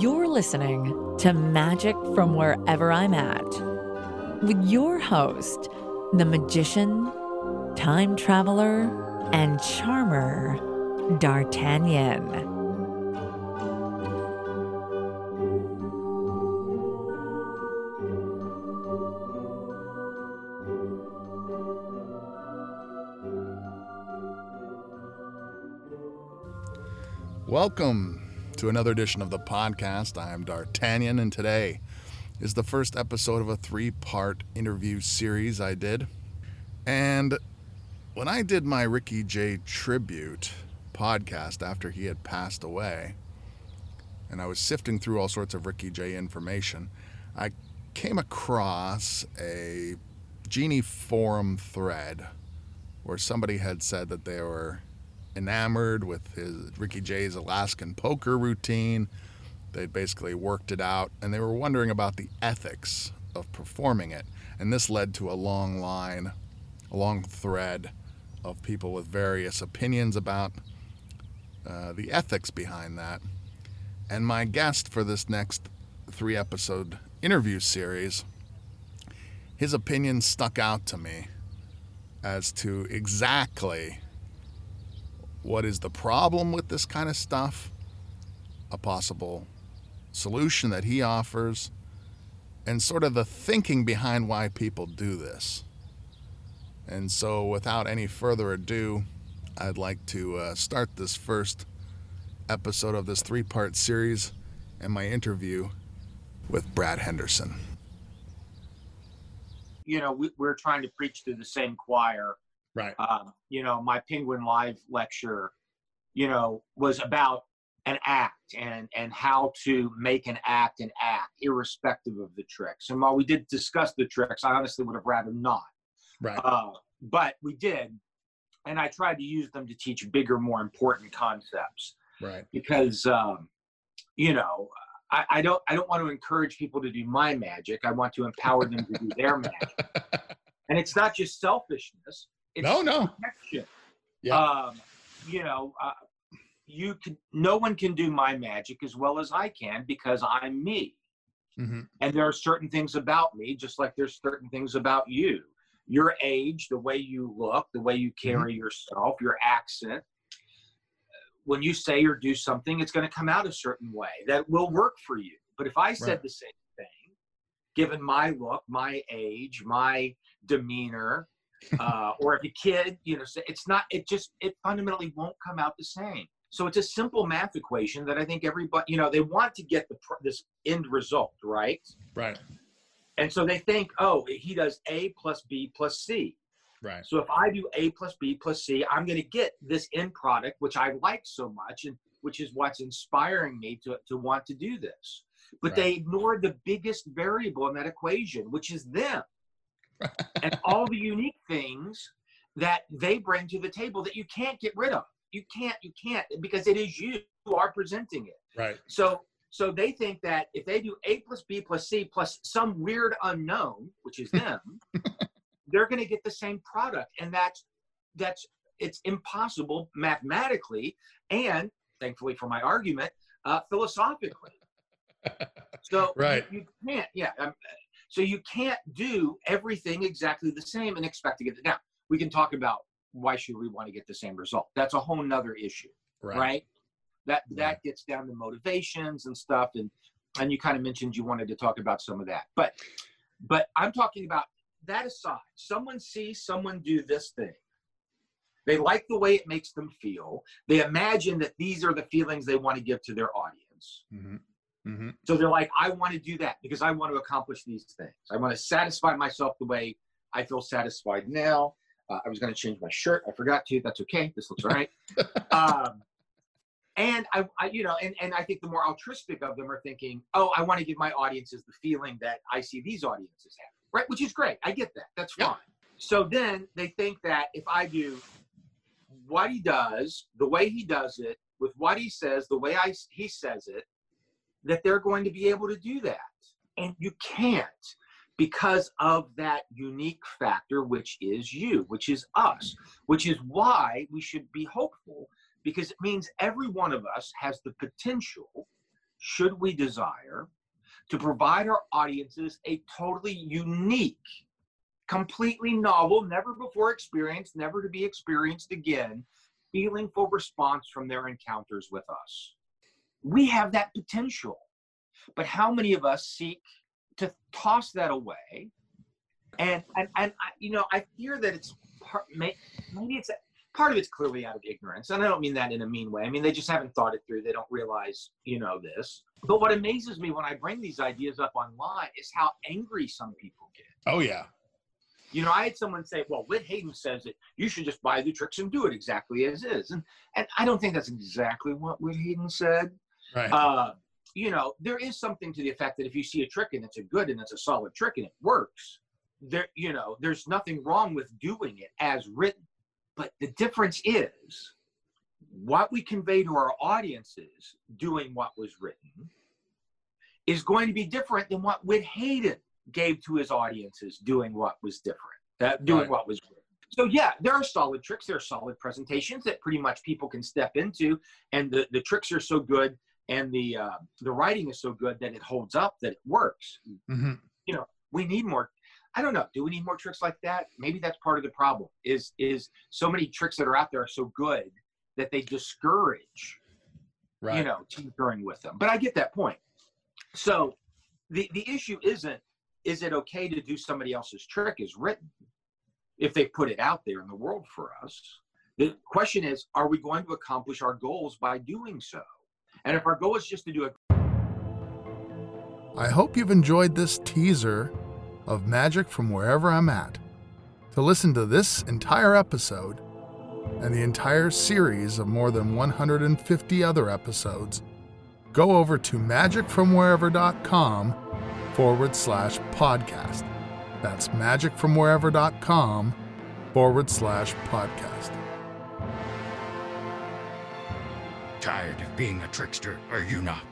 You're listening to Magic from Wherever I'm At with your host, the magician, time traveler, and charmer, D'Artagnan. Welcome to another edition of the podcast. I am D'Artagnan, and today is the first episode of a three part interview series I did. And when I did my Ricky Jay tribute podcast after he had passed away, and I was sifting through all sorts of Ricky Jay information, I came across a Genie Forum thread where somebody had said that they were enamored with his Ricky Jay's Alaskan poker routine. They'd basically worked it out and they were wondering about the ethics of performing it. And this led to a long line, a long thread of people with various opinions about uh, the ethics behind that. And my guest for this next three episode interview series, his opinion stuck out to me as to exactly what is the problem with this kind of stuff, a possible solution that he offers, and sort of the thinking behind why people do this. And so, without any further ado, I'd like to uh, start this first episode of this three part series and my interview with Brad Henderson. You know, we, we're trying to preach to the same choir Right. um, you know, my Penguin Live lecture, you know, was about an act and and how to make an act an act, irrespective of the tricks. And while we did discuss the tricks, I honestly would have rather not. Right. Uh, but we did, and I tried to use them to teach bigger, more important concepts right. because, um, you know. I, I don't. I don't want to encourage people to do my magic. I want to empower them to do their magic. And it's not just selfishness. It's No, no. protection. Yeah. Um, you know, uh, you can. No one can do my magic as well as I can because I'm me. hmm And there are certain things about me, just like there's certain things about you. Your age, the way you look, the way you carry yourself, your accent. When you say or do something, it's going to come out a certain way that will work for you. But if I said Right. the same thing, given my look, my age, my demeanor, uh, or if a kid, you know, it's not, it just, it fundamentally won't come out the same. So it's a simple math equation that I think everybody, you know, they want to get the this end result, right? Right. And so they think, oh, he does A plus B plus C. Right. So if I do A plus B plus C, I'm going to get this end product, which I like so much, and which is what's inspiring me to, to want to do this. But Right. they ignored the biggest variable in that equation, which is them and all the unique things that they bring to the table that you can't get rid of. You can't, you can't, because it is you who are presenting it. Right. So so they think that if they do A plus B plus C plus some weird unknown, which is them, they're going to get the same product, and that's that's it's impossible mathematically and thankfully for my argument, uh, philosophically. So Right. you, you can't, yeah. Um, so you can't do everything exactly the same and expect to get it. Now we can talk about why should we want to get the same result. That's a whole nother issue Right. right? That Right. that gets down to motivations and stuff, and and you kind of mentioned you wanted to talk about some of that, but but I'm talking about that aside. Someone sees someone do this thing. They like the way it makes them feel. They imagine that these are the feelings they want to give to their audience. hmm hmm So they're like, I want to do that because I want to accomplish these things. I want to satisfy myself the way I feel satisfied now. Uh, I was going to change my shirt. I forgot to. That's okay. This looks all right. um, and I, I, you know, and, and I think the more altruistic of them are thinking, oh, I want to give my audiences the feeling that I see these audiences have, right? Which is great. I get that. That's Yeah. fine. So then they think that if I do what he does, the way he does it, with what he says, the way I, he says it, that they're going to be able to do that. And you can't because of that unique factor, which is you, which is us, which is why we should be hopeful because it means every one of us has the potential should we desire to provide our audiences a totally unique, completely novel, never before experienced, never to be experienced again, feelingful response from their encounters with us. We have that potential. But how many of us seek to toss that away? And and, and I, you know, I fear that it's part, maybe it's part of it's clearly out of ignorance, and I don't mean that in a mean way. I mean they just haven't thought it through. They don't realize, you know, this. But what amazes me when I bring these ideas up online is how angry some people get. Oh yeah. You know, I had someone say, "Well, Whit Haydn says that you should just buy the tricks and do it exactly as is," and and I don't think that's exactly what Whit Haydn said. Right. Uh, you know, there is something to the effect that if you see a trick and it's a good and it's a solid trick and it works, there, you know, there's nothing wrong with doing it as written. But the difference is what we convey to our audiences doing what was written is going to be different than what Whit Haydn gave to his audiences doing what was different, uh, doing Right. what was written. So yeah, there are solid tricks, there are solid presentations that pretty much people can step into, and the, the tricks are so good and the uh, the writing is so good that it holds up, that it works. hmm You know, We need more. I don't know. Do we need more tricks like that? Maybe that's part of the problem. Is is so many tricks that are out there are so good that they discourage Right. you know tinkering with them. But I get that point. So the the issue isn't is it okay to do somebody else's trick is written if they put it out there in the world for us. The question is, are we going to accomplish our goals by doing so? And if our goal is just to do a I hope you've enjoyed this teaser of magic from wherever I'm at. To listen to this entire episode and the entire series of more than 150 other episodes, go over to magicfromwherever.com forward slash podcast. That's magicfromwherever.com forward slash podcast. Tired of being a trickster, are you not?